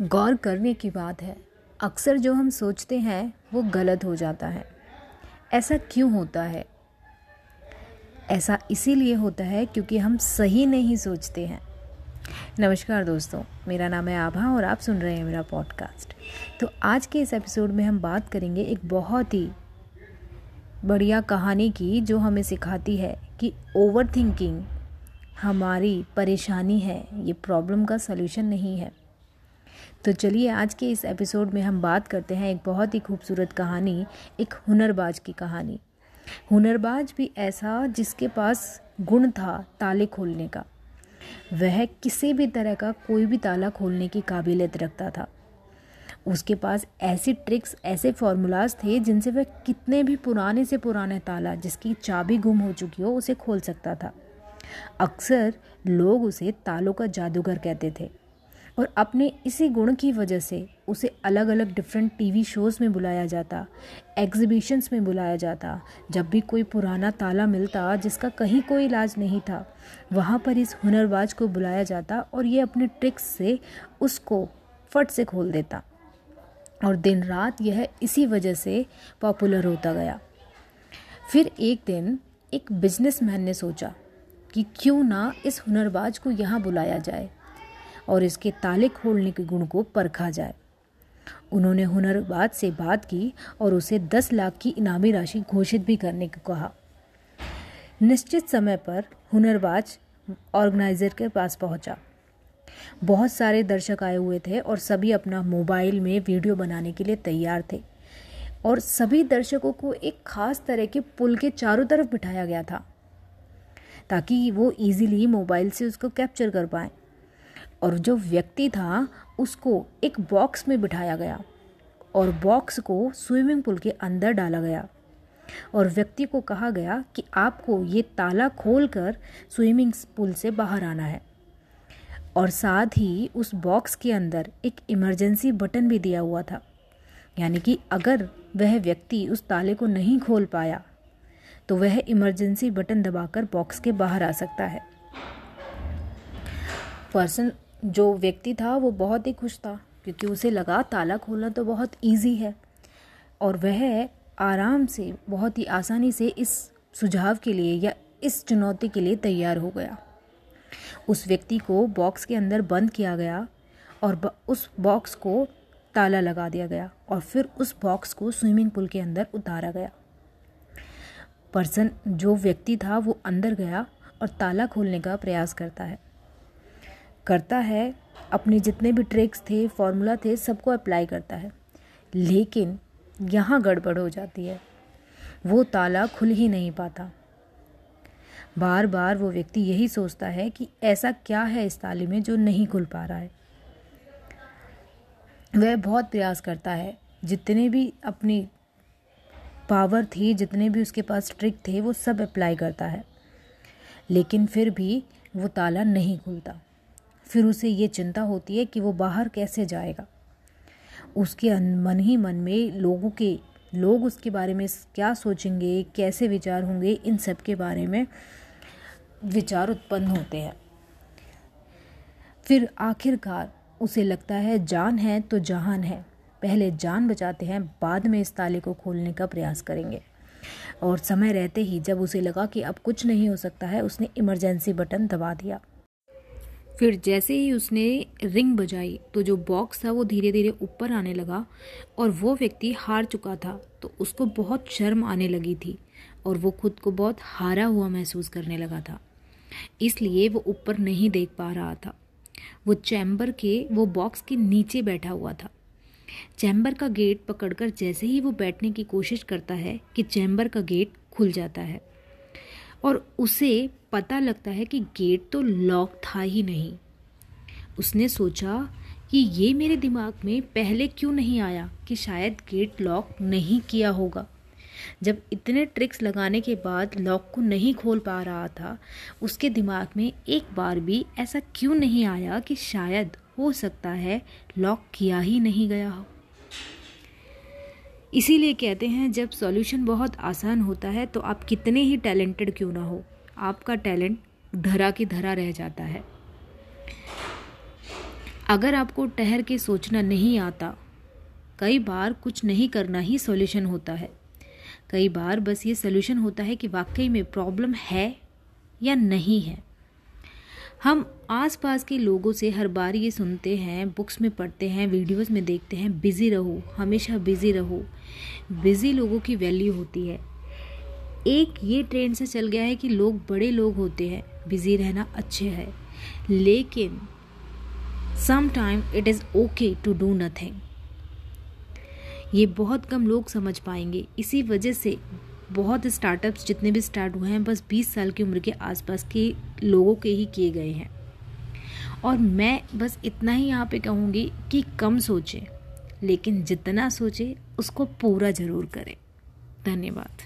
गौर करने की बात है। अक्सर जो हम सोचते हैं, वो गलत हो जाता है। ऐसा क्यों होता है? ऐसा इसीलिए होता है क्योंकि हम सही नहीं सोचते हैं। नमस्कार दोस्तों, मेरा नाम है आभा और आप सुन रहे हैं मेरा पॉडकास्ट तो आज के इस एपिसोड में हम बात करेंगे एक बहुत ही बढ़िया कहानी की, जो हमें सिखाती है कि ओवर थिंकिंग हमारी परेशानी है, ये प्रॉब्लम का सलूशन नहीं है। तो चलिए आज के इस एपिसोड में हम बात करते हैं एक बहुत ही खूबसूरत कहानी, एक हुनरबाज की कहानी। हुनरबाज भी ऐसा जिसके पास गुण था ताले खोलने का। वह किसी भी तरह का कोई भी ताला खोलने की काबिलियत रखता था। उसके पास ऐसी ट्रिक्स, ऐसे फॉर्मूलाज थे जिनसे वह कितने भी पुराने से पुराने ताला, जिसकी चाबी गुम हो चुकी हो, उसे खोल सकता था। अक्सर लोग उसे तालों का जादूगर कहते थे। और अपने इसी गुण की वजह से उसे अलग अलग डिफरेंट टीवी शोज़ में बुलाया जाता एग्जिबिशंस में बुलाया जाता। जब भी कोई पुराना ताला मिलता, जिसका कहीं कोई इलाज नहीं था, वहाँ पर इस हुनरबाज को बुलाया जाता और ये अपने ट्रिक्स से उसको फट से खोल देता। और दिन रात यह इसी वजह से पॉपुलर होता गया। फिर एक दिन एक बिजनेसमैन ने सोचा कि क्यों ना इस हुनरबाज को यहाँ बुलाया जाए। और इसके ताले खोलने के गुण को परखा जाए। उन्होंने हुनरबाज से बात की और उसे दस लाख की इनामी राशि घोषित भी करने को कहा। निश्चित समय पर हुनरबाज ऑर्गेनाइजर के पास पहुँचा। बहुत सारे दर्शक आए हुए थे और सभी अपना मोबाइल में वीडियो बनाने के लिए तैयार थे। और सभी दर्शकों को एक खास तरह के पुल के चारों तरफ़ बिठाया गया था, ताकि वो इजीली मोबाइल से उसको कैप्चर कर पाए। और जो व्यक्ति था, उसको एक बॉक्स में बिठाया गया और बॉक्स को स्विमिंग पूल के अंदर डाला गया। और व्यक्ति को कहा गया कि आपको ये ताला खोलकर स्विमिंग पूल से बाहर आना है। और साथ ही उस बॉक्स के अंदर एक इमरजेंसी बटन भी दिया हुआ था। यानी कि अगर वह व्यक्ति उस ताले को नहीं खोल पाया तो वह इमरजेंसी बटन दबाकर बॉक्स के बाहर आ सकता है। पर्सन जो व्यक्ति था, वो बहुत ही खुश था, क्योंकि उसे लगा ताला खोलना तो बहुत इजी है। और वह आराम से, बहुत ही आसानी से इस सुझाव के लिए या इस चुनौती के लिए तैयार हो गया। उस व्यक्ति को बॉक्स के अंदर बंद किया गया और उस बॉक्स को ताला लगा दिया गया और फिर उस बॉक्स को स्विमिंग पूल के अंदर उतारा गया। पर्सन जो व्यक्ति था, वो अंदर गया और ताला खोलने का प्रयास करता है। करता है, अपने जितने भी ट्रिक्स थे फॉर्मूला थे, सबको अप्लाई करता है। लेकिन यहाँ गड़बड़ हो जाती है। वो ताला खुल ही नहीं पाता। बार बार वो व्यक्ति यही सोचता है कि ऐसा क्या है इस ताले में जो नहीं खुल पा रहा है। वह बहुत प्रयास करता है। जितने भी अपनी पावर थी, जितने भी उसके पास ट्रिक थे, वो सब अप्लाई करता है। लेकिन फिर भी वो ताला नहीं खुलता। फिर उसे ये चिंता होती है कि वो बाहर कैसे जाएगा? उसके मन ही मन में लोगों के, लोग उसके बारे में क्या सोचेंगे, कैसे विचार होंगे, इन सब के बारे में विचार उत्पन्न होते हैं। फिर आखिरकार उसे लगता है जान है तो जहान है। पहले जान बचाते हैं, बाद में इस ताले को खोलने का प्रयास करेंगे। और समय रहते ही जब उसे लगा कि अब कुछ नहीं हो सकता है, उसने इमरजेंसी बटन दबा दिया। फिर जैसे ही उसने रिंग बजाई तो जो बॉक्स था वो धीरे धीरे ऊपर आने लगा और वो व्यक्ति हार चुका था तो उसको बहुत शर्म आने लगी थी और वो खुद को बहुत हारा हुआ महसूस करने लगा था। इसलिए वो ऊपर नहीं देख पा रहा था। वो चैम्बर के, वो बॉक्स के नीचे बैठा हुआ था। चैम्बर का गेट पकड़कर जैसे ही वो बैठने की कोशिश करता है कि चैम्बर का गेट खुल जाता है और उसे पता लगता है कि गेट तो लॉक था ही नहीं। उसने सोचा कि ये मेरे दिमाग में पहले क्यों नहीं आया कि शायद गेट लॉक नहीं किया होगा। जब इतने ट्रिक्स लगाने के बाद लॉक को नहीं खोल पा रहा था, उसके दिमाग में एक बार भी ऐसा क्यों नहीं आया कि शायद हो सकता है लॉक किया ही नहीं गया हो। इसीलिए कहते हैं, जब सॉल्यूशन बहुत आसान होता है तो आप कितने ही टैलेंटेड क्यों ना हो। आपका टैलेंट धरा की धरा रह जाता है। अगर आपको ठहर के सोचना नहीं आता, कई बार कुछ नहीं करना ही सॉल्यूशन होता है। कई बार बस ये सोल्यूशन होता है कि वाकई में प्रॉब्लम है या नहीं है। हम आसपास के लोगों से हर बार ये सुनते हैं बुक्स में पढ़ते हैं वीडियोस में देखते हैं बिज़ी रहो, हमेशा बिज़ी रहो। बिज़ी लोगों की वैल्यू होती है। एक ये ट्रेंड से चल गया है कि लोग बड़े लोग होते हैं बिज़ी रहना अच्छे है। लेकिन some time it is okay to do nothing ये बहुत कम लोग समझ पाएँगे। इसी वजह से बहुत स्टार्टअप्स जितने भी स्टार्ट हुए हैं, बस 20 साल की उम्र के आसपास के लोगों के ही किए गए हैं। और मैं बस इतना ही यहाँ पे कहूँगी कि कम सोचें, लेकिन जितना सोचें, उसको पूरा ज़रूर करें। धन्यवाद।